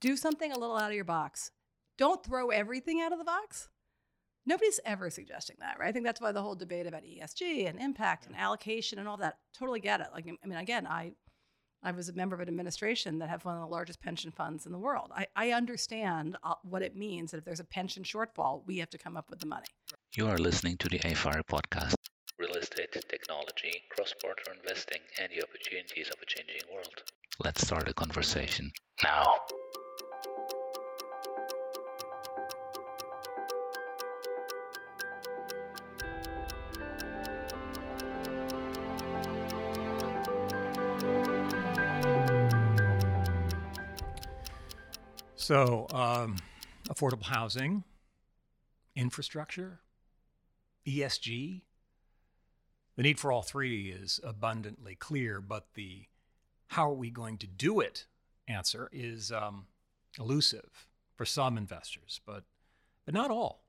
Do something a little out of your box. Don't throw everything out of the box. Nobody's ever suggesting that, right? I think that's why the whole debate about ESG and impact and allocation and all that, totally get it. Like, I mean, again, I I was a member of an administration that have one of the largest pension funds in the world. I, I understand uh, what it means that if there's a pension shortfall, we have to come up with the money. You are listening to the AFIRE podcast. Real estate, technology, cross border investing, and the opportunities of a changing world. Let's start a conversation now. So, um, affordable housing, infrastructure, ESG. The need for all three is abundantly clear, but the how are we going to do it answer is um, elusive for some investors, but, but not all.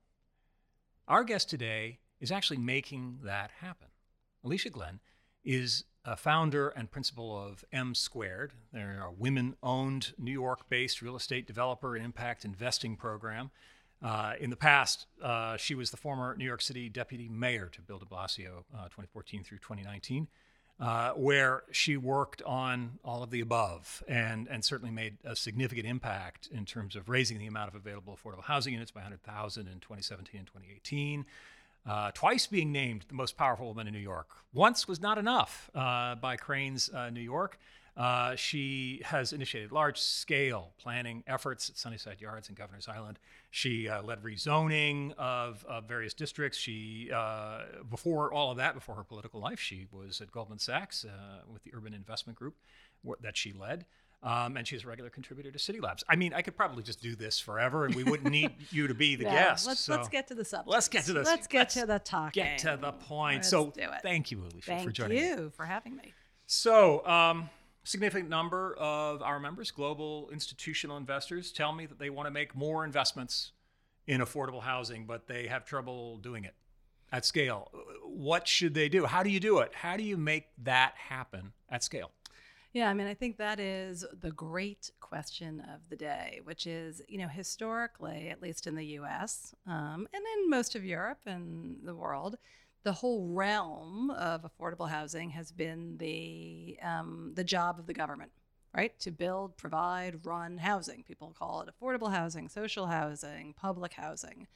Our guest today is actually making that happen. Alicia Glen is a founder and principal of MSquared. They're a women owned New York based real estate developer and impact investing program. Uh, in the past, uh, she was the former New York City deputy mayor to Bill de Blasio, uh, 2014 through 2019, uh, where she worked on all of the above and, and certainly made a significant impact in terms of raising the amount of available affordable housing units by 100,000 in 2017 and 2018 uh, twice being named the most powerful woman in New York. Once was not enough uh, by Crain's uh, New York. Uh, she has initiated large scale planning efforts at Sunnyside Yards and Governor's Island. She uh, led rezoning of, of, various districts. She, uh, before all of that, before her political life, she was at Goldman Sachs with the Urban Investment Group that she led. Um, and she's a regular contributor to City Labs. I mean, I could probably just do this forever, and we wouldn't need you to be the guest. Let's so let's get to the subject. Let's get to this. Let's get let's to the talking. Get to the point. Let's so, do it. thank you, Alicia, Thank for joining Thank you me. for having me. So, um, significant number of our members, global institutional investors, tell me that they want to make more investments in affordable housing, but they have trouble doing it at scale. What should they do? How do you do it? How do you make that happen at scale? Yeah, I mean, I think that is the great question of the day, which is, you know, historically, at least in the US um, and in most of Europe and the world, the whole realm of affordable housing has been the, um, the job of the government, right? To build, provide, run housing. People call it affordable housing, social housing, public housing.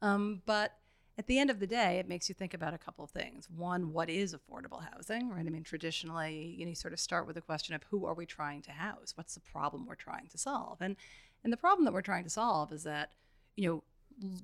Um, but at the end of the day, it makes you think about a couple of things. One, what is affordable housing, right? I mean, traditionally, you know, you sort of start with the question of who are we trying to house? What's the problem we're trying to solve? And and the problem that we're trying to solve is that, you know,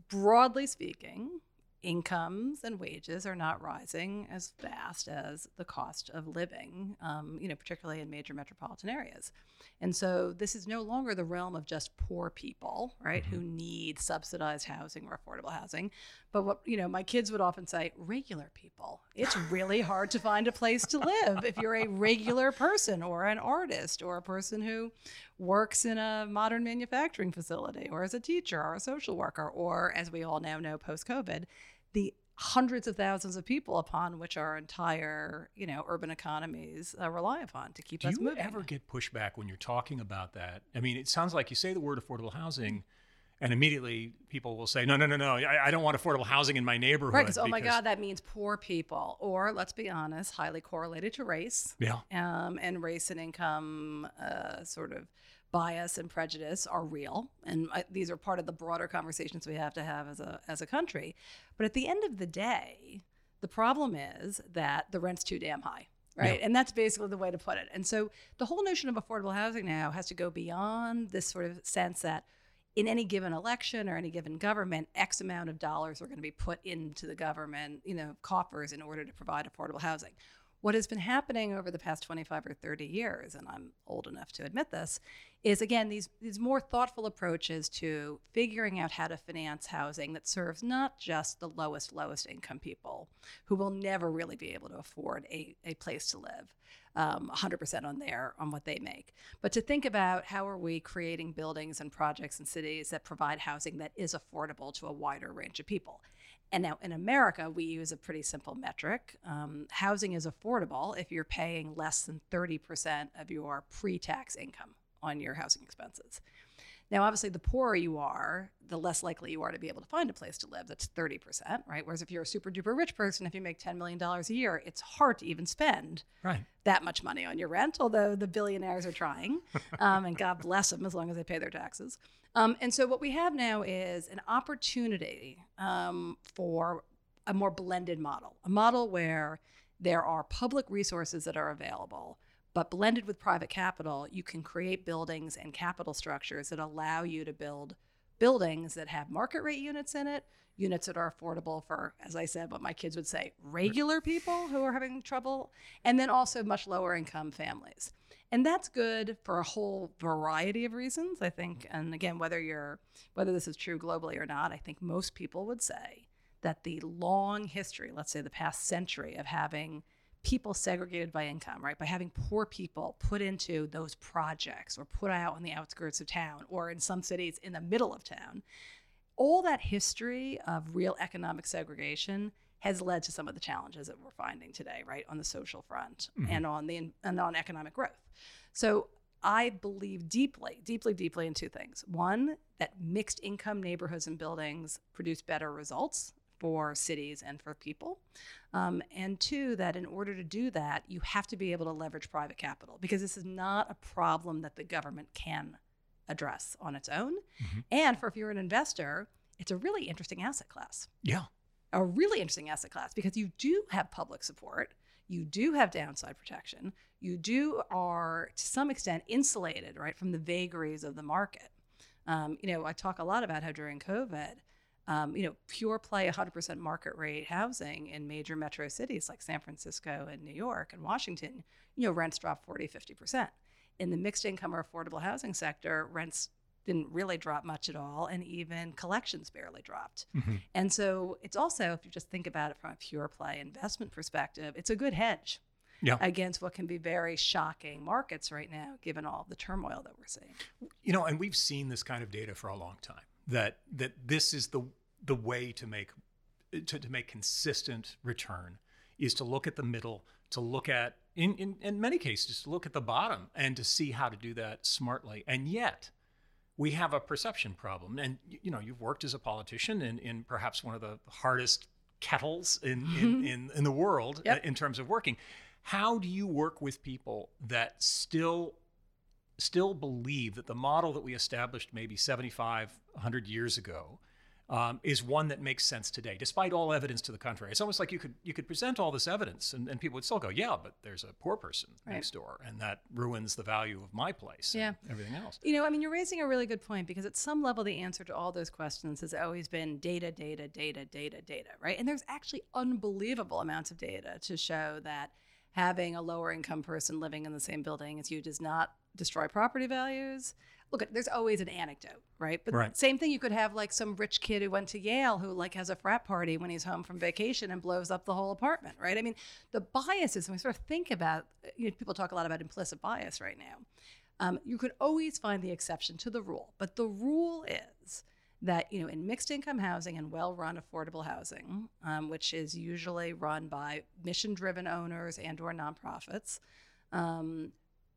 broadly speaking, incomes and wages are not rising as fast as the cost of living, um, you know, particularly in major metropolitan areas. And so this is no longer the realm of just poor people, right, mm-hmm. who need subsidized housing or affordable housing. But what, you know, my kids would often say, regular people. It's really hard to find a place to live if you're a regular person or an artist or a person who works in a modern manufacturing facility or as a teacher or a social worker or, as we all now know post COVID, the hundreds of thousands of people upon which our entire you know urban economies uh, rely upon to keep Do us you ever get pushback when you're talking about that? I mean, it sounds like you say the word affordable housing. And immediately people will say, no, no, no, no, I, I don't want affordable housing in my neighborhood. Right, because, oh my God, that means poor people. Or, let's be honest, highly correlated to race. Yeah. Um, and race and income uh, sort of bias and prejudice are real, and I, these are part of the broader conversations we have to have as a as a country. But at the end of the day, the problem is that the rent's too damn high. Right. Yeah. And that's basically the way to put it. And so the whole notion of affordable housing now has to go beyond this sort of sense that in any given election or any given government, X amount of dollars are going to be put into the government, you know, coffers in order to provide affordable housing. What has been happening over the past 25 or 30 years, and I'm old enough to admit this, is again these these more thoughtful approaches to figuring out how to finance housing that serves not just the lowest lowest income people who will never really be able to afford a, a place to live um, 100% on their on what they make. But to think about how are we creating buildings and projects and cities that provide housing that is affordable to a wider range of people and now in America, we use a pretty simple metric. Um, housing is affordable if you're paying less than 30% of your pre tax income on your housing expenses. Now, obviously, the poorer you are, the less likely you are to be able to find a place to live. That's 30%, right? Whereas if you're a super duper rich person, if you make $10 million a year, it's hard to even spend Right. that much money on your rent, although the billionaires are trying. Um, and God bless them as long as they pay their taxes. Um, and so what we have now is an opportunity um, for a more blended model, a model where there are public resources that are available, but blended with private capital, you can create buildings and capital structures that allow you to build buildings that have market rate units in it, units that are affordable for, as I said, what my kids would say, regular people who are having trouble, and then also much lower income families. And that's good for a whole variety of reasons, I think. And again, whether you're whether this is true globally or not, I think most people would say that the long history, let's say the past century of having people segregated by income, right? By having poor people put into those projects or put out on the outskirts of town or in some cities in the middle of town. All that history of real economic segregation has led to some of the challenges that we're finding today, right, on the social front Mhm. and on the and on economic growth. So I believe deeply, deeply, deeply in two things. One, that mixed income neighborhoods and buildings produce better results for cities and for people. Um, and two, that in order to do that, you have to be able to leverage private capital because this is not a problem that the government can address on its own. Mhm. And for if you're an investor, it's a really interesting asset class Yeah. a really interesting asset class because you do have public support, you do have downside protection, you do are to some extent insulated right from the vagaries of the market. Um, you know, I talk a lot about how during COVID, um, you know, pure play 100% market rate housing in major metro cities like San Francisco and New York and Washington, you know, rents dropped 40, 50%. In the mixed income or affordable housing sector, rents didn't really drop much at all, and even collections barely dropped. Mhm. And so it's also, if you just think about it from a pure play investment perspective, it's a good hedge Yeah. against what can be very shocking markets right now, given all the turmoil that we're seeing. You know, and we've seen this kind of data for a long time. That that this is the the way to make to, to make consistent return is to look at the middle, to look at in, in in many cases to look at the bottom and to see how to do that smartly. And yet we have a perception problem. And you know, you've worked as a politician in, in perhaps one of the hardest kettles in in, mm-hmm. in, in the world Yep. in terms of working. How do you work with people that still still believe that the model that we established maybe 75 100 years ago um, is one that makes sense today despite all evidence to the contrary it's almost like you could you could present all this evidence and, and people would still go yeah but there's a poor person Right. next door and that ruins the value of my place and Yeah. everything else You know, I mean, you're raising a really good point because at some level, the answer to all those questions has always been data, data, data, data, data, right? And there's actually unbelievable amounts of data to show that having a lower income person living in the same building as you does not destroy property values. Look, there's always an anecdote, right? But Right. same thing, you could have like some rich kid who went to Yale who like has a frat party when he's home from vacation and blows up the whole apartment, right? I mean, the biases, when we sort of think about, you know, people talk a lot about implicit bias right now. Um, you could always find the exception to the rule, but the rule is that you know in mixed income housing and well-run affordable housing, um, which is usually run by mission-driven owners and or nonprofits, um,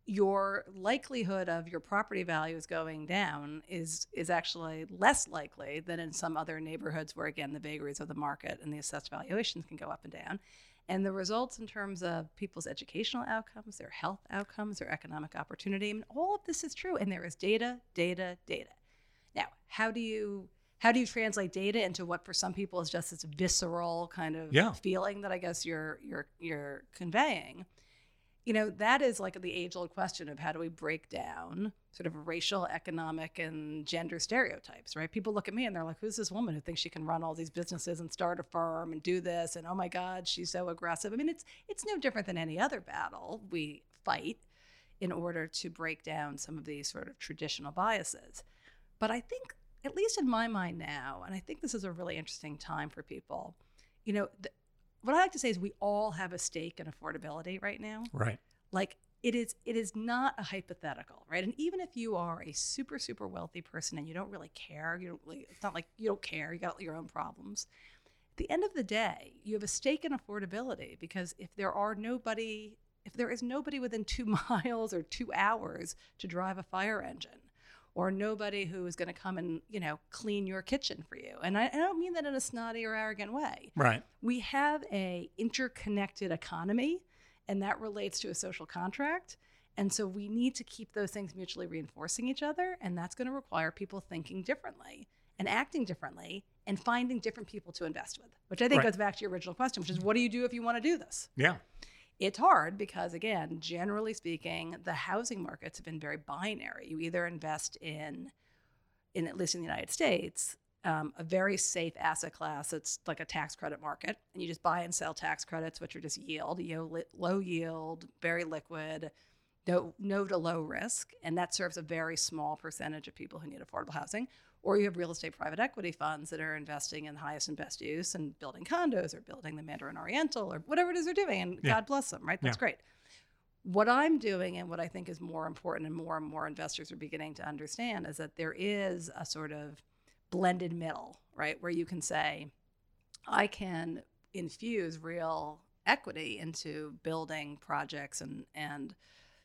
your likelihood of your property values going down is is actually less likely than in some other neighborhoods where again the vagaries of the market and the assessed valuations can go up and down. And the results in terms of people's educational outcomes, their health outcomes, their economic opportunity, I mean, all of this is true. And there is data, data, data. Now, how do you how do you translate data into what for some people is just this visceral kind of Yeah. feeling that I guess you're you're you're conveying? You know, that is like the age old question of how do we break down sort of racial, economic, and gender stereotypes, right? People look at me and they're like, who's this woman who thinks she can run all these businesses and start a firm and do this? And oh my God, she's so aggressive. I mean, it's it's no different than any other battle we fight in order to break down some of these sort of traditional biases. But I think, at least in my mind now, and I think this is a really interesting time for people, you know, th- what I like to say is we all have a stake in affordability right now. Right. Like it is it is not a hypothetical right? And even if you are a super super wealthy person and you don't really care you don't really, it's not like you don't care you got your own problems. At the end of the day you have a stake in affordability because if there are nobody if there is nobody within two miles or two hours to drive a fire engine or nobody who is going to come and you know clean your kitchen for you and I, I don't mean that in a snotty or arrogant way Right. we have a interconnected economy and that relates to a social contract and so we need to keep those things mutually reinforcing each other and that's going to require people thinking differently and acting differently and finding different people to invest with which i think Right. goes back to your original question which is what do you do if you want to do this Yeah. It's hard because again generally speaking the housing markets have been very binary. You either invest in in at least in the united states um, a very safe asset class it's like a tax credit market and you just buy and sell tax credits which are just yield you know, low yield very liquid no, no to low risk and that serves a very small percentage of people who need affordable housing or you have real estate private equity funds that are investing in the highest and best use and building condos or building the Mandarin Oriental or whatever it is they're doing. And Yeah. God bless them, right? That's Yeah. great. What I'm doing and what I think is more important and more and more investors are beginning to understand is that there is a sort of blended middle, right? Where you can say, I can infuse real equity into building projects and, and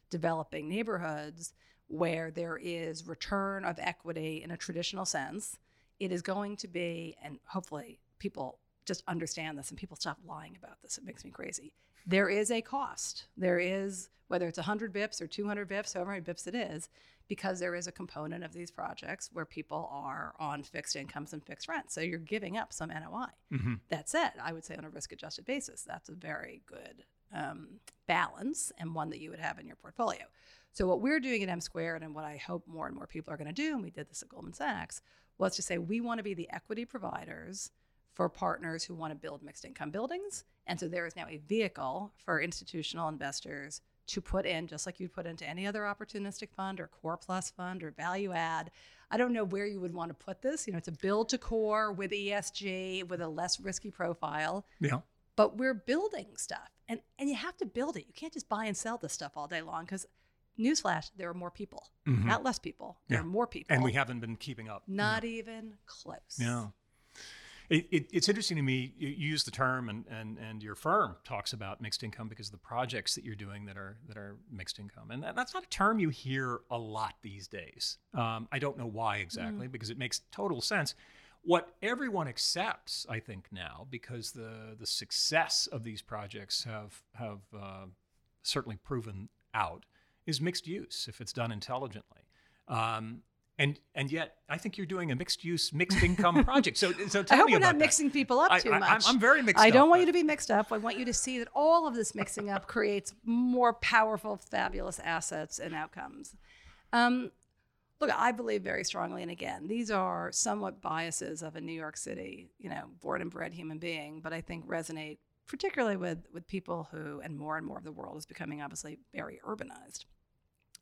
developing neighborhoods where there is return of equity in a traditional sense. It is going to be, and hopefully people just understand this and people stop lying about this. It makes me crazy. There is a cost. There is, whether it's 100 bips or 200 bips, however many bips it is, because there is a component of these projects where people are on fixed incomes and fixed rents. So you're giving up some NOI. hmm That said, I would say on a risk adjusted basis, that's a very good um, balance and one that you would have in your portfolio. So, what we're doing at MSquared and what I hope more and more people are going to do, and we did this at Goldman Sachs, was to say we want to be the equity providers for partners who want to build mixed income buildings. And so, there is now a vehicle for institutional investors to put in, just like you'd put into any other opportunistic fund or core plus fund or value add. I don't know where you would want to put this. You know, it's a build to core with ESG, with a less risky profile Yeah. but we're building stuff and and you have to build it you can't just buy and sell this stuff all day long because newsflash there are more people Mhm. not less people there Yeah. are more people And we haven't been keeping up. not even close Yeah. It, it, it's interesting to me. You you use the term, and, and, and your firm talks about mixed income because of the projects that you're doing that are that are mixed income, and that, that's not a term you hear a lot these days. Um, I don't know why exactly, because it makes total sense. What everyone accepts, I think now, because the the success of these projects have have uh, certainly proven out, is mixed use if it's done intelligently. Um, and and yet, I think you're doing a mixed use, mixed income project. So so tell i hope me we're not that. mixing people up too I, much I'm, I'm very mixed I don't want but- you to be mixed up. I want you to see that all of this mixing up creates more powerful, fabulous assets and outcomes. Um, look, I believe very strongly, and again, these are somewhat biases of a New York City, you know, born and bred human being, but I think resonate particularly with with people who, and more and more of the world is becoming obviously very urbanized.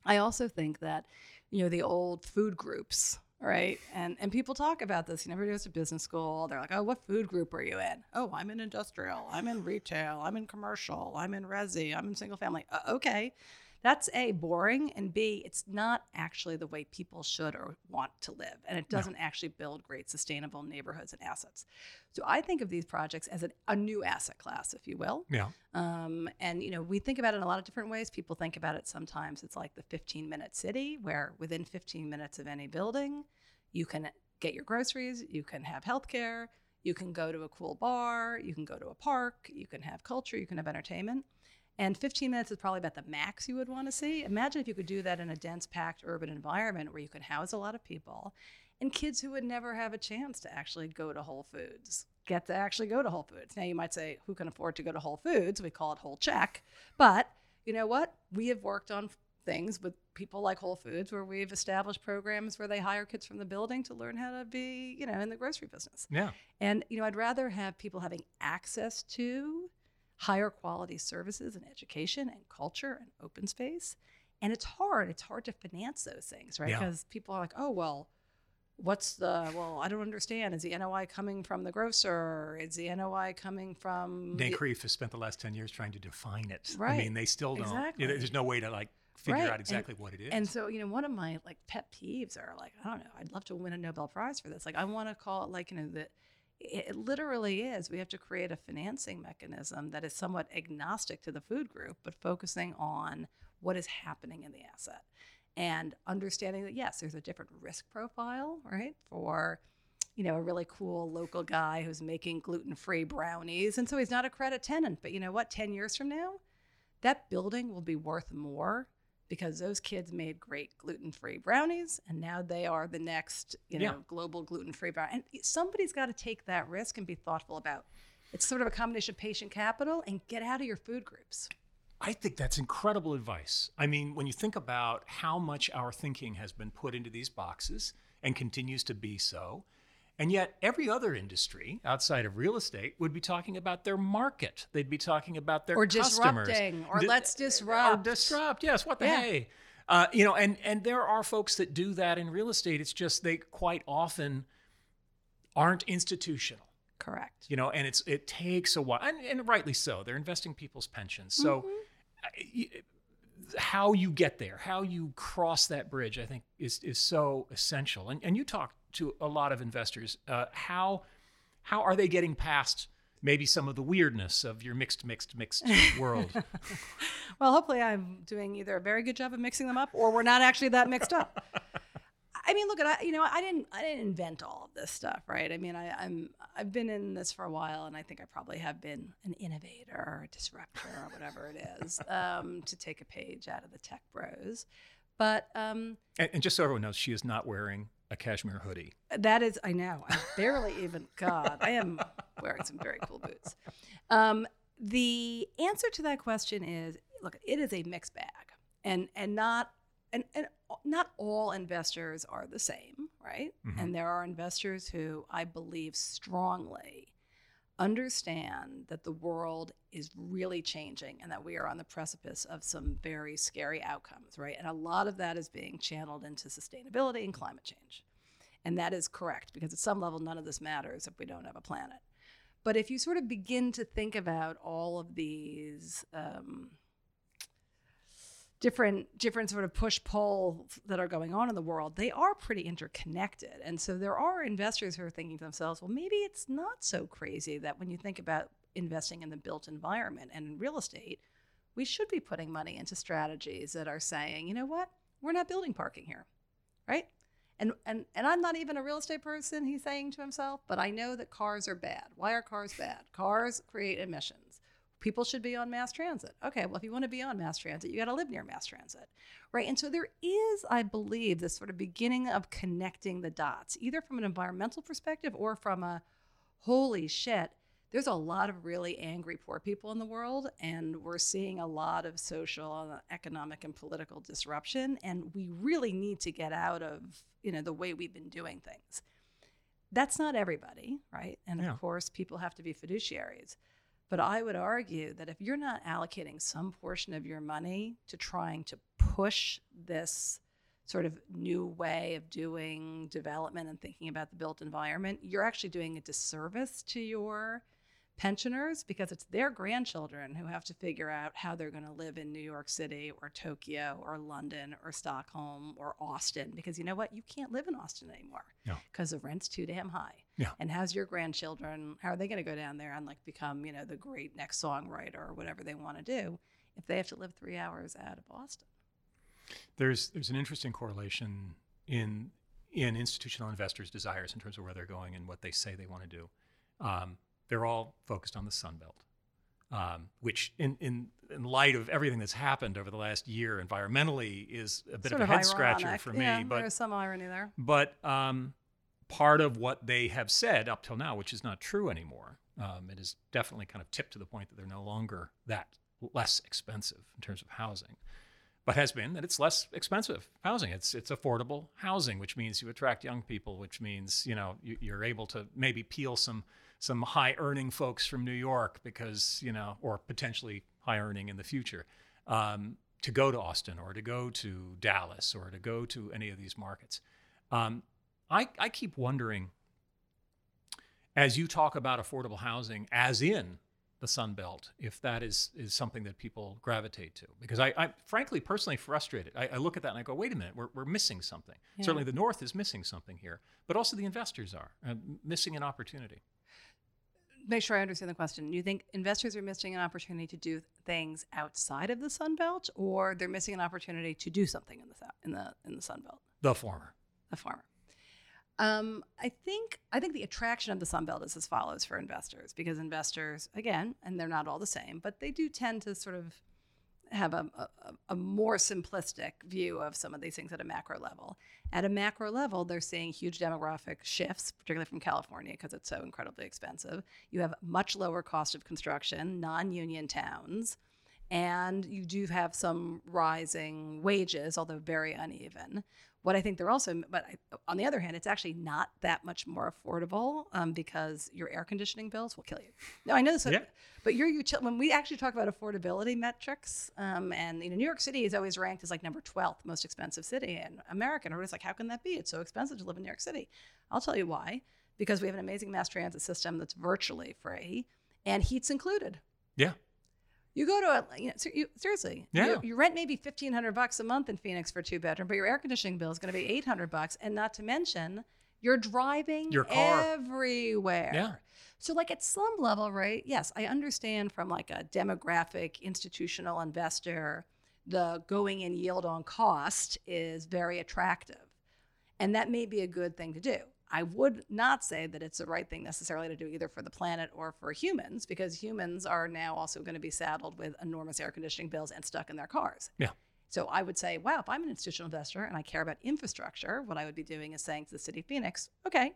I also think that, you know, the old food groups, right? And and people talk about this. You know, everybody goes to business school. They're like, oh, what food group are you in? Oh, I'm in industrial. I'm in retail. I'm in commercial. I'm in resi. I'm in single family. Uh, okay. That's A, boring, and B, it's not actually the way people should or want to live. And it doesn't actually build great sustainable neighborhoods and assets. So I think of these projects as an, a new asset class, if you will. Yeah. Um, and you know, we think about it in a lot of different ways. People think about it sometimes it's like the 15 minute city, where within 15 minutes of any building, you can get your groceries, you can have healthcare, you can go to a cool bar, you can go to a park, you can have culture, you can have entertainment. And 15 minutes is probably about the max you would want to see. Imagine if you could do that in a dense, packed urban environment where you could house a lot of people and kids who would never have a chance to actually go to Whole Foods get to actually go to Whole Foods. Now, you might say, who can afford to go to Whole Foods? We call it whole check. But you know what? We have worked on things with people like Whole Foods where we've established programs where they hire kids from the building to learn how to be, you know, in the grocery business. Yeah. And you know, I'd rather have people having access to higher quality services and education and culture and open space. And it's hard. It's hard to finance those things, right? Yeah. Because people are like, oh, well, what's the, well, I don't understand. Is the NOI coming from the grocer? Is the NOI coming from. Dan the- Creef has spent the last 10 years trying to define it. Right. I mean, they still don't. Exactly. There's no way to like figure Right. out And- exactly what it is. And so, you know, one of my like pet peeves are like, I don't know, I'd love to win a Nobel Prize for this. Like, I want to call it like, you know, that it it literally is. We have to create a financing mechanism that is somewhat agnostic to the food group, but focusing on what is happening in the asset. and understanding that yes, there's a different risk profile, right? For you know, a really cool local guy who's making gluten-free brownies. And so he's not a credit tenant, but you know what? 10 years from now, that building will be worth more because those kids made great gluten-free brownies and now they are the next, you know, Yeah. global gluten-free brownie. And somebody's got to take that risk and be thoughtful about. It's sort of a combination of patient capital and get out of your food groups. I think that's incredible advice. I mean, when you think about how much our thinking has been put into these boxes and continues to be so, and yet every other industry outside of real estate would be talking about their market. They'd be talking about their Or customers. disrupting, or Di- let's Or disrupt. disrupt. Yes. What the Yeah. hey? Uh, you know, and and there are folks that do that in real estate. It's just they quite often aren't institutional Correct. you know and it's it takes a while and, and rightly so they're investing people's pensions so Mm-hmm. uh, how you get there how you cross that bridge i think is is so essential and and you talk to a lot of investors uh, how how are they getting past maybe some of the weirdness of your mixed mixed mixed world Well, hopefully, I'm doing either a very good job of mixing them up, or we're not actually that mixed up. I mean, look at I, you know, I didn't, I didn't invent all of this stuff, right? I mean, I, I'm, I've been in this for a while, and I think I probably have been an innovator, or a disruptor, or whatever it is, um, to take a page out of the tech bros. But um, and, and just so everyone knows she is not wearing a cashmere hoodie that is, I know, I barely even, God, I am wearing some very cool boots. Um, the answer to that question is, look, it is a mixed bag, and and not and, and not all investors are the same, right? Mhm. And there are investors who I believe strongly understand that the world is really changing and that we are on the precipice of some very scary outcomes, right? And a lot of that is being channeled into sustainability and climate change. And that is correct because at some level, none of this matters if we don't have a planet. But if you sort of begin to think about all of these um, different different sort of push pull that are going on in the world, they are pretty interconnected. And so there are investors who are thinking to themselves, well, maybe it's not so crazy that when you think about investing in the built environment and in real estate, we should be putting money into strategies that are saying, you know what, we're not building parking here, right? And, and and I'm not even a real estate person, he's saying to himself, but I know that cars are bad. Why are cars bad? Cars create emissions. People should be on mass transit. Okay, well, if you want to be on mass transit, you got to live near mass transit, right? And so there is, I believe, this sort of beginning of connecting the dots, either from an environmental perspective or from a holy shit, there's a lot of really angry poor people in the world, and we're seeing a lot of social, economic, and political disruption, and we really need to get out of you know the way we've been doing things. That's not everybody, right? And Yeah. of course, people have to be fiduciaries. But I would argue that if you're not allocating some portion of your money to trying to push this sort of new way of doing development and thinking about the built environment, you're actually doing a disservice to your pensioners because it's their grandchildren who have to figure out how they're going to live in New York City or Tokyo or London or Stockholm or Austin because you know what you can't live in Austin anymore No. because the rent's too damn high. Yeah. And how's your grandchildren how are they going to go down there and like become, you know, the great next songwriter or whatever they want to do if they have to live 3 hours out of Boston? there's there's an interesting correlation in in institutional investors' desires in terms of where they're going and what they say they want to do. Um, they're all focused on the Sun Belt, um, which in, in in light of everything that's happened over the last year environmentally is a bit sort of a head scratcher ironic. for me. Yeah, but there's some irony there. but um, part of what they have said up till now, which is not true anymore, um, it is definitely kind of tipped to the point that they're no longer that less expensive in terms of housing, but has been that it's less expensive housing. It's it's affordable housing, which means you attract young people, which means you know you, you're able to maybe peel some some high earning folks from New York because you know, or potentially high earning in the future. Um, to go to Austin or to go to Dallas or to go to any of these markets. Um, I, I keep wondering, as you talk about affordable housing, as in the Sun Belt, if that is is something that people gravitate to. Because I, I frankly, personally frustrated. I, I look at that and I go, wait a minute, we're, we're missing something. Yeah. Certainly the North is missing something here, but also the investors are uh, missing an opportunity. make sure I understand the question. You think investors are missing an opportunity to do things outside of the Sun Belt, or they're missing an opportunity to do something in the in the in the Sun Belt? The former. The former. Um, I think I think the attraction of the Sun Belt is as follows for investors because investors, again, and they're not all the same, but they do tend to sort of have a, a, a, more simplistic view of some of these things at a macro level. At a macro level, they're seeing huge demographic shifts, particularly from California because it's so incredibly expensive. You have much lower cost of construction, non union towns, and you do have some rising wages, although very uneven. What I think they're also, but I, on the other hand, it's actually not that much more affordable um, because your air conditioning bills will kill you. No, I know this, Yeah. but your util- when we actually talk about affordability metrics, um, and you know, New York City is always ranked as like number 12th most expensive city in America. And everybody's like, how can that be? It's so expensive to live in New York City. I'll tell you why. Because we have an amazing mass transit system that's virtually free and heat's included. Yeah. You go to a, you know, you, seriously, Yeah. you, you rent maybe fifteen hundred bucks a month in Phoenix for two bedroom, but your air conditioning bill is going to be eight hundred bucks, and not to mention you're driving Your car. everywhere. Yeah. So, like at some level, right? Yes, I understand from like a demographic institutional investor, the going in yield on cost is very attractive, and that may be a good thing to do. I would not say that it's the right thing necessarily to do either for the planet or for humans, because humans are now also going to be saddled with enormous air conditioning bills and stuck in their cars. Yeah. So I would say, wow, if I'm an institutional investor and I care about infrastructure, what I would be doing is saying to the city of Phoenix, okay,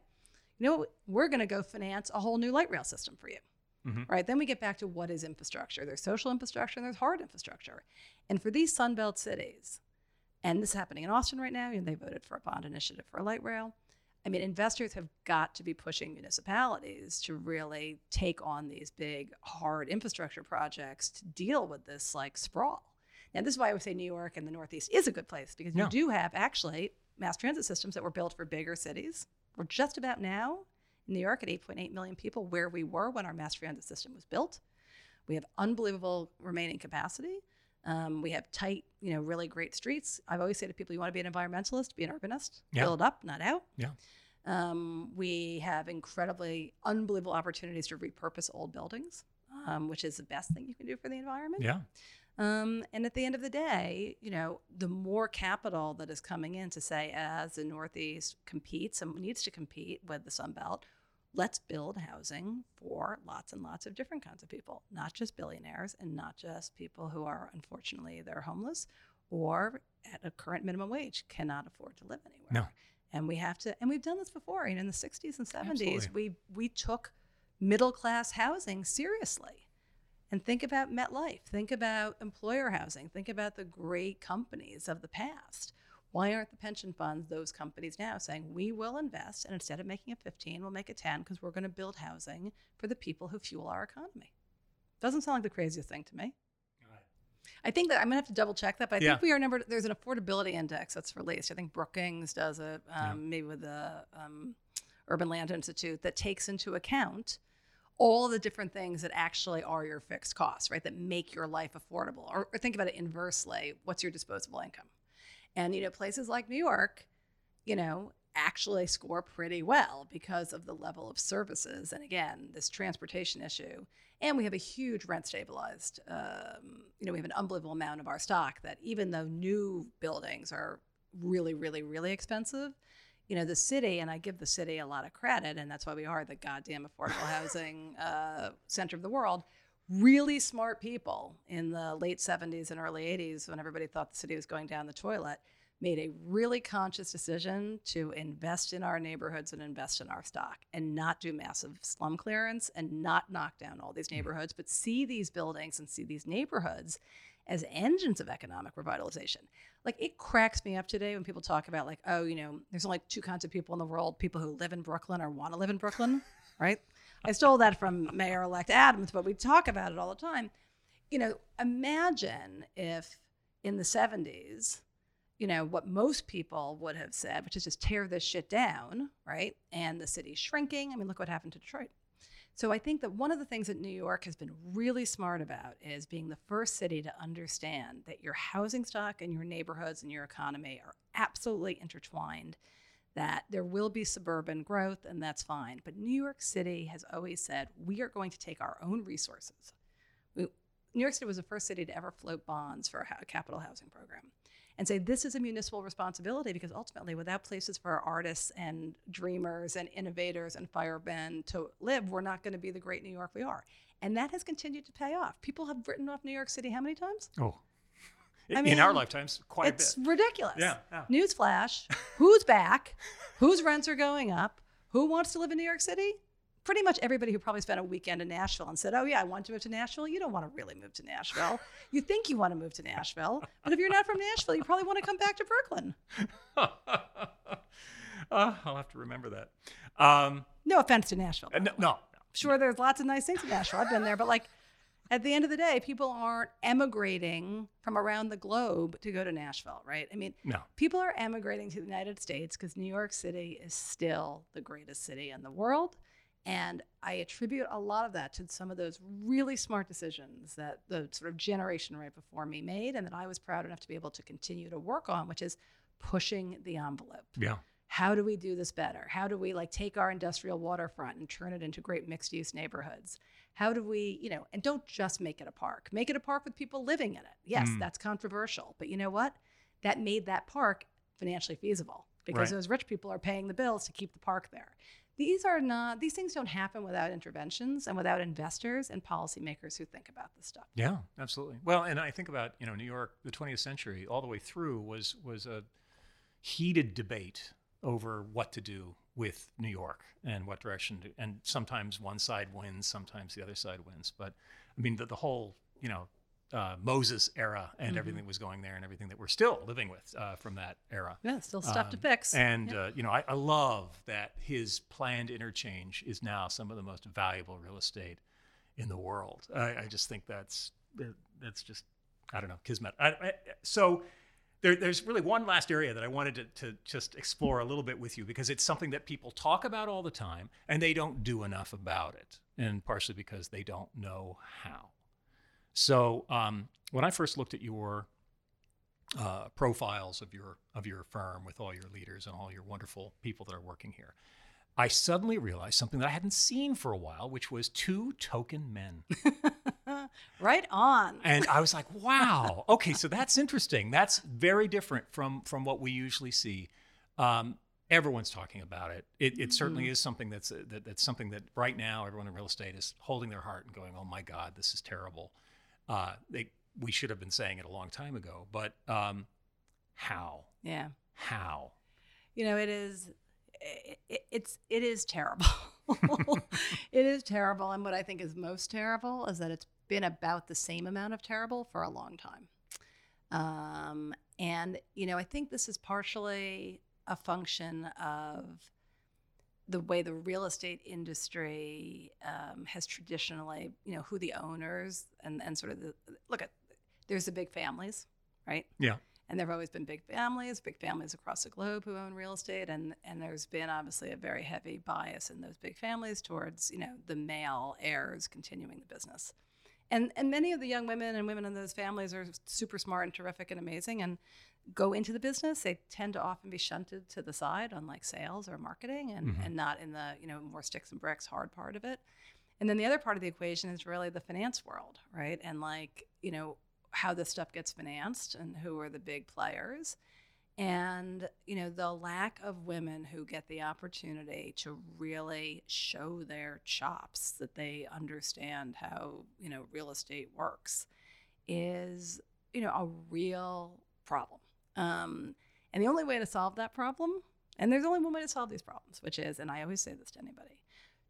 you know what? We're going to go finance a whole new light rail system for you. Mhm. Right. Then we get back to what is infrastructure. There's social infrastructure and there's hard infrastructure. And for these Sunbelt cities, and this is happening in Austin right now, and they voted for a bond initiative for a light rail. I mean, investors have got to be pushing municipalities to really take on these big, hard infrastructure projects to deal with this like sprawl. Now, this is why I would say New York and the Northeast is a good place because you do have actually mass transit systems that were built for bigger cities. We're just about now in New York at 8.8 million people where we were when our mass transit system was built. We have unbelievable remaining capacity. Um, we have tight, you know, really great streets. I've always said to people, you want to be an environmentalist, be an urbanist, Yeah. build up, not out. Yeah. Um, we have incredibly unbelievable opportunities to repurpose old buildings, um, which is the best thing you can do for the environment. Yeah. Um, and at the end of the day, you know, the more capital that is coming in to say, as the Northeast competes and needs to compete with the Sun Belt, let's build housing for lots and lots of different kinds of people, not just billionaires and not just people who are unfortunately they're homeless or at a current minimum wage cannot afford to live anywhere. No. And we have to, and we've done this before. You know, in the 60s and 70s, Absolutely. we we took middle class housing seriously. And think about MetLife. Think about employer housing. Think about the great companies of the past. Why aren't the pension funds, those companies now, saying we will invest and instead of making a 15, we'll make a 10 because we're going to build housing for the people who fuel our economy? Doesn't sound like the craziest thing to me. I think that I'm gonna have to double check that, but I Yeah. think we are number. There's an affordability index that's released. I think Brookings does it, um, Yeah. maybe with the um, Urban Land Institute, that takes into account all the different things that actually are your fixed costs, right? That make your life affordable. Or, or think about it inversely: what's your disposable income? And you know, places like New York, you know, actually score pretty well because of the level of services. And again, this transportation issue. And we have a huge rent stabilized, um, you know, we have an unbelievable amount of our stock that even though new buildings are really, really, really expensive, you know, the city, and I give the city a lot of credit, and that's why we are the goddamn affordable housing uh, center of the world. Really smart people in the late 70s and early 80s, when everybody thought the city was going down the toilet, made a really conscious decision to invest in our neighborhoods and invest in our stock and not do massive slum clearance and not knock down all these hmm. neighborhoods, but see these buildings and see these neighborhoods as engines of economic revitalization. Like it cracks me up today when people talk about like, oh, you know, there's only two kinds of people in the world: people who live in Brooklyn or want to live in Brooklyn, right? I stole that from Mayor-elect Adams, but we talk about it all the time. You know, imagine if in the 70s, you know, what most people would have said, which is just tear this shit down, right? And the city's shrinking. I mean, look what happened to Detroit. So I think that one of the things that New York has been really smart about is being the first city to understand that your housing stock and your neighborhoods and your economy are absolutely intertwined. That there will be suburban growth and that's fine. But New York City has always said we are going to take our own resources. We, New York City was the first city to ever float bonds for a capital housing program. And say this is a municipal responsibility because ultimately without places for our artists and dreamers and innovators and firemen to live we're not going to be the great new york we are. And that has continued to pay off. People have written off new york city how many times? Oh, I in our lifetimes, quite a bit. it's ridiculous Yeah, yeah. newsflash who's back whose rents are going up who wants to live in new york city pretty much everybody who probably spent a weekend in Nashville and said, "Oh yeah, I want to move to Nashville." You don't want to really move to Nashville. you think you want to move to Nashville, but if you're not from Nashville, you probably want to come back to Brooklyn. Uh, I'll have to remember that. Um, No offense to Nashville. uh, no, no, Sure, there's lots of nice things in Nashville. I've been there, but like at the end of the day, people aren't emigrating from around the globe to go to Nashville, right? I mean, no. people are emigrating to the United States because New York City is still the greatest city in the world. And I attribute a lot of that to some of those really smart decisions that the sort of generation right before me made and that I was proud enough to be able to continue to work on, which is pushing the envelope. Yeah. How do we do this better? How do we like take our industrial waterfront and turn it into great mixed use neighborhoods? How do we, you know, and don't just make it a park. Make it a park with people living in it. Yes, Mm. that's controversial, but you know what? That made that park financially feasible because Right. those rich people are paying the bills to keep the park there. These are not these things don't happen without interventions and without investors and policymakers who think about this stuff. Yeah, absolutely. Well, and I think about you know New York, the 20th century, all the way through was was a heated debate over what to do with New York and what direction to. And sometimes one side wins, sometimes the other side wins. But I mean, the, the whole you know uh, Moses era and Mhm. everything that was going there and everything that we're still living with uh, from that era. Yeah, still stuff to Um, fix. And Yeah. uh, you know, I, I love that his planned interchange is now some of the most valuable real estate in the world. I, I just think that's that's just I don't know kismet. I, so there, there's really one last area that I wanted to, to just explore a little bit with you because it's something that people talk about all the time and they don't do enough about it, and partially because they don't know how. So um, when I first looked at your uh, profiles of your of your firm with all your leaders and all your wonderful people that are working here, I suddenly realized something that I hadn't seen for a while, which was two token men. right on. And I was like, wow, okay, so that's interesting. That's very different from from what we usually see. Um, everyone's talking about it. It, it certainly is something that's that, that's something that right now everyone in real estate is holding their heart and going, oh my God, this is terrible. Uh, they we should have been saying it a long time ago, but um, how? yeah. How? you know it is it- it's it is terrible it is terrible and what i think is most terrible is that it's been about the same amount of terrible for a long time. Um, and you know i think this is partially a function of the way the real estate industry um, has traditionally you know who the owners and and sort of the look at there's the big families right? Yeah. and there have always been big families, big families across the globe who own real estate, and and there's been obviously a very heavy bias in those big families towards you know the male heirs continuing the business, and and many of the young women and women in those families are super smart and terrific and amazing, and go into the business. They tend to often be shunted to the side on like sales or marketing, and Mhm. and not in the you know more sticks and bricks hard part of it. And then the other part of the equation is really the finance world, right? And like you know how this stuff gets financed and who are the big players and you know the lack of women who get the opportunity to really show their chops that they understand how you know real estate works is you know a real problem. Um, and the only way to solve that problem and there's only one way to solve these problems which is and i always say this to anybody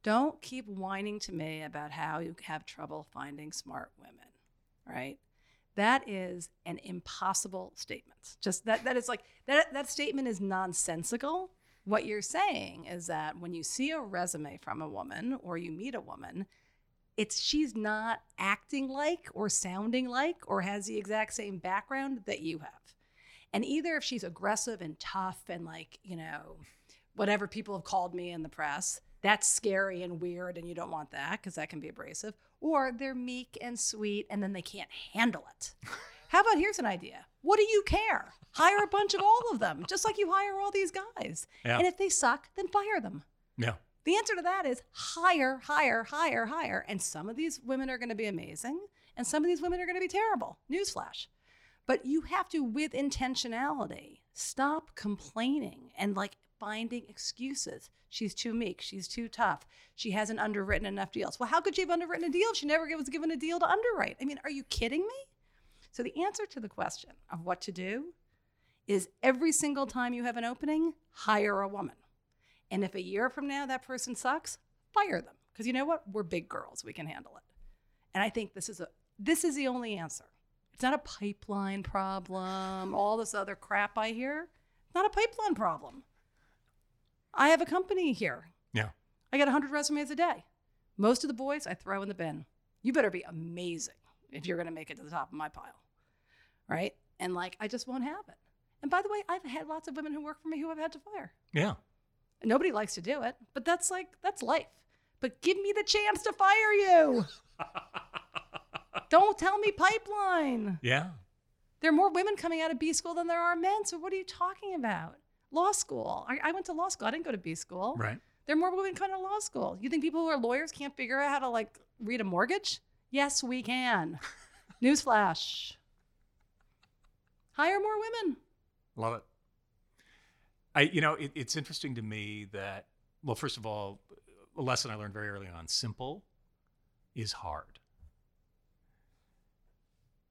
don't keep whining to me about how you have trouble finding smart women right that is an impossible statement. Just that that is like that that statement is nonsensical. What you're saying is that when you see a resume from a woman or you meet a woman, it's she's not acting like or sounding like or has the exact same background that you have. And either if she's aggressive and tough and like, you know, whatever people have called me in the press, that's scary and weird and you don't want that because that can be abrasive or they're meek and sweet and then they can't handle it How about here's an idea? What do you care? Hire a bunch of all of them, just like you hire all these guys. Yeah. And if they suck, then fire them. Yeah. The answer to that is hire, hire, hire, hire. And some of these women are going to be amazing, and some of these women are going to be terrible. Newsflash. But you have to, with intentionality, stop complaining and like finding excuses. She's too meek. She's too tough. She hasn't underwritten enough deals. Well, how could she have underwritten a deal if she never was given a deal to underwrite? I mean, are you kidding me? So, the answer to the question of what to do is every single time you have an opening, hire a woman. And if a year from now that person sucks, fire them. Because you know what? We're big girls. We can handle it. And I think this is a this is the only answer. It's not a pipeline problem, all this other crap I hear. It's not a pipeline problem. I have a company here. Yeah. I get 100 resumes a day. Most of the boys I throw in the bin. You better be amazing if you're going to make it to the top of my pile. Right? And like, I just won't have it. And by the way, I've had lots of women who work for me who I've had to fire. Yeah. Nobody likes to do it, but that's like, that's life. But give me the chance to fire you. Don't tell me pipeline. Yeah. There are more women coming out of B school than there are men. So what are you talking about? Law school. I, I went to law school. I didn't go to B school. Right. There are more women coming to law school. You think people who are lawyers can't figure out how to like read a mortgage? Yes, we can. Newsflash. Hire more women. Love it. I, you know, it, it's interesting to me that, well, first of all, a lesson I learned very early on simple is hard.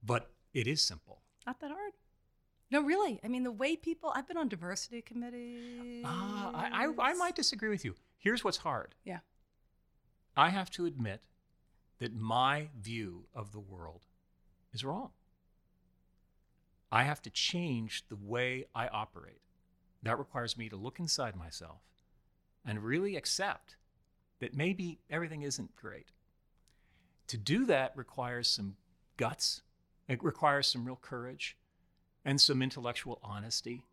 But it is simple. Not that hard. No, really. I mean, the way people, I've been on diversity committees. Ah, I, I, I might disagree with you. Here's what's hard. Yeah. I have to admit that my view of the world is wrong. I have to change the way I operate. That requires me to look inside myself and really accept that maybe everything isn't great. To do that requires some guts, it requires some real courage and some intellectual honesty.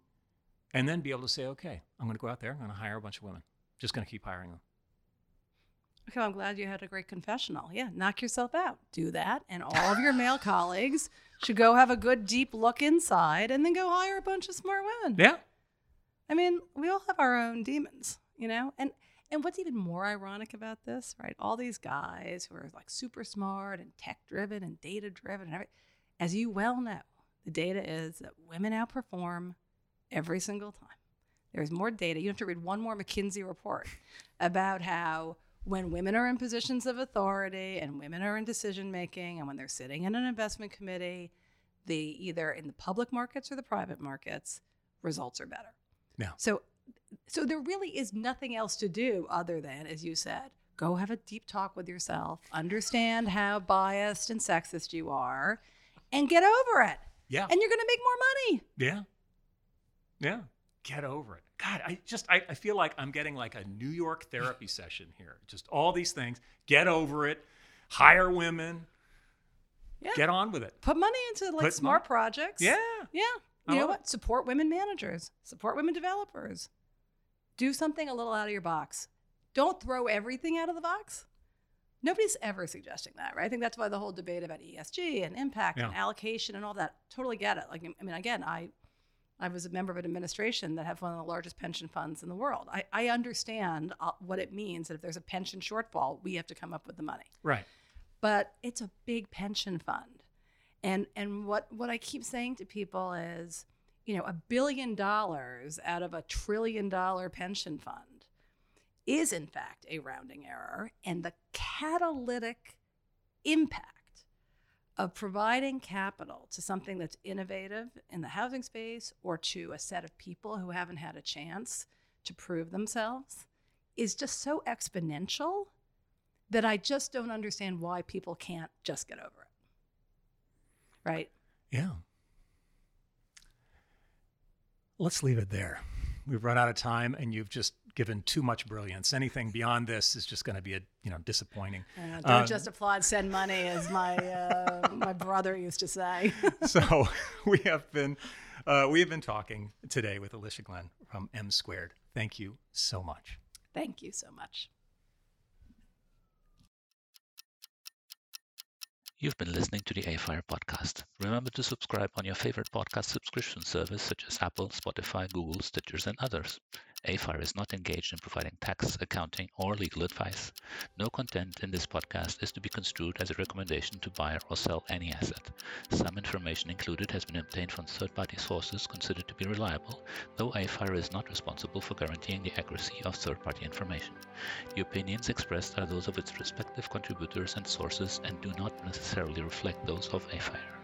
And then be able to say, okay, I'm going to go out there, I'm going to hire a bunch of women, just going to keep hiring them. Okay, I'm glad you had a great confessional. Yeah, knock yourself out. Do that. And all of your male colleagues should go have a good deep look inside and then go hire a bunch of smart women. Yeah. I mean, we all have our own demons, you know? And and what's even more ironic about this, right? All these guys who are like super smart and tech driven and data driven and everything. As you well know, the data is that women outperform every single time. There's more data. You have to read one more McKinsey report about how when women are in positions of authority and women are in decision making and when they're sitting in an investment committee, the either in the public markets or the private markets, results are better. Yeah. So so there really is nothing else to do other than, as you said, go have a deep talk with yourself, understand how biased and sexist you are, and get over it. Yeah. And you're gonna make more money. Yeah. Yeah. Get over it. God, I just I, I feel like I'm getting like a New York therapy session here. Just all these things. Get over it. Hire women. Yeah. Get on with it. Put money into like Put smart projects. Yeah. Yeah. You know what? Support women managers, support women developers. Do something a little out of your box. Don't throw everything out of the box. Nobody's ever suggesting that, right? I think that's why the whole debate about ESG and impact and allocation and all that totally get it. Like, I mean, again, I, I was a member of an administration that have one of the largest pension funds in the world. I, I understand uh, what it means that if there's a pension shortfall, we have to come up with the money Right. but it's a big pension fund. And and what what I keep saying to people is, you know, a billion dollars out of a trillion dollar pension fund is in fact a rounding error and the catalytic impact of providing capital to something that's innovative in the housing space or to a set of people who haven't had a chance to prove themselves is just so exponential that I just don't understand why people can't just get over it. Right? Yeah. Let's leave it there. We've run out of time and you've just given too much brilliance. Anything beyond this is just going to be a, you know, disappointing. Uh, don't just applaud, send money, as my uh, my brother used to say. so we have been uh, we have been talking today with Alicia Glen from MSquared. Thank you so much. Thank you so much. You've been listening to the AFIRE podcast. Remember to subscribe on your favorite podcast subscription service such as Apple, Spotify, Google, Stitchers, and others. AFIRE is not engaged in providing tax, accounting, or legal advice. No content in this podcast is to be construed as a recommendation to buy or sell any asset. Some information included has been obtained from third-party sources considered to be reliable, though AFIRE is not responsible for guaranteeing the accuracy of third-party information. The opinions expressed are those of its respective contributors and sources and do not necessarily reflect those of AFIRE.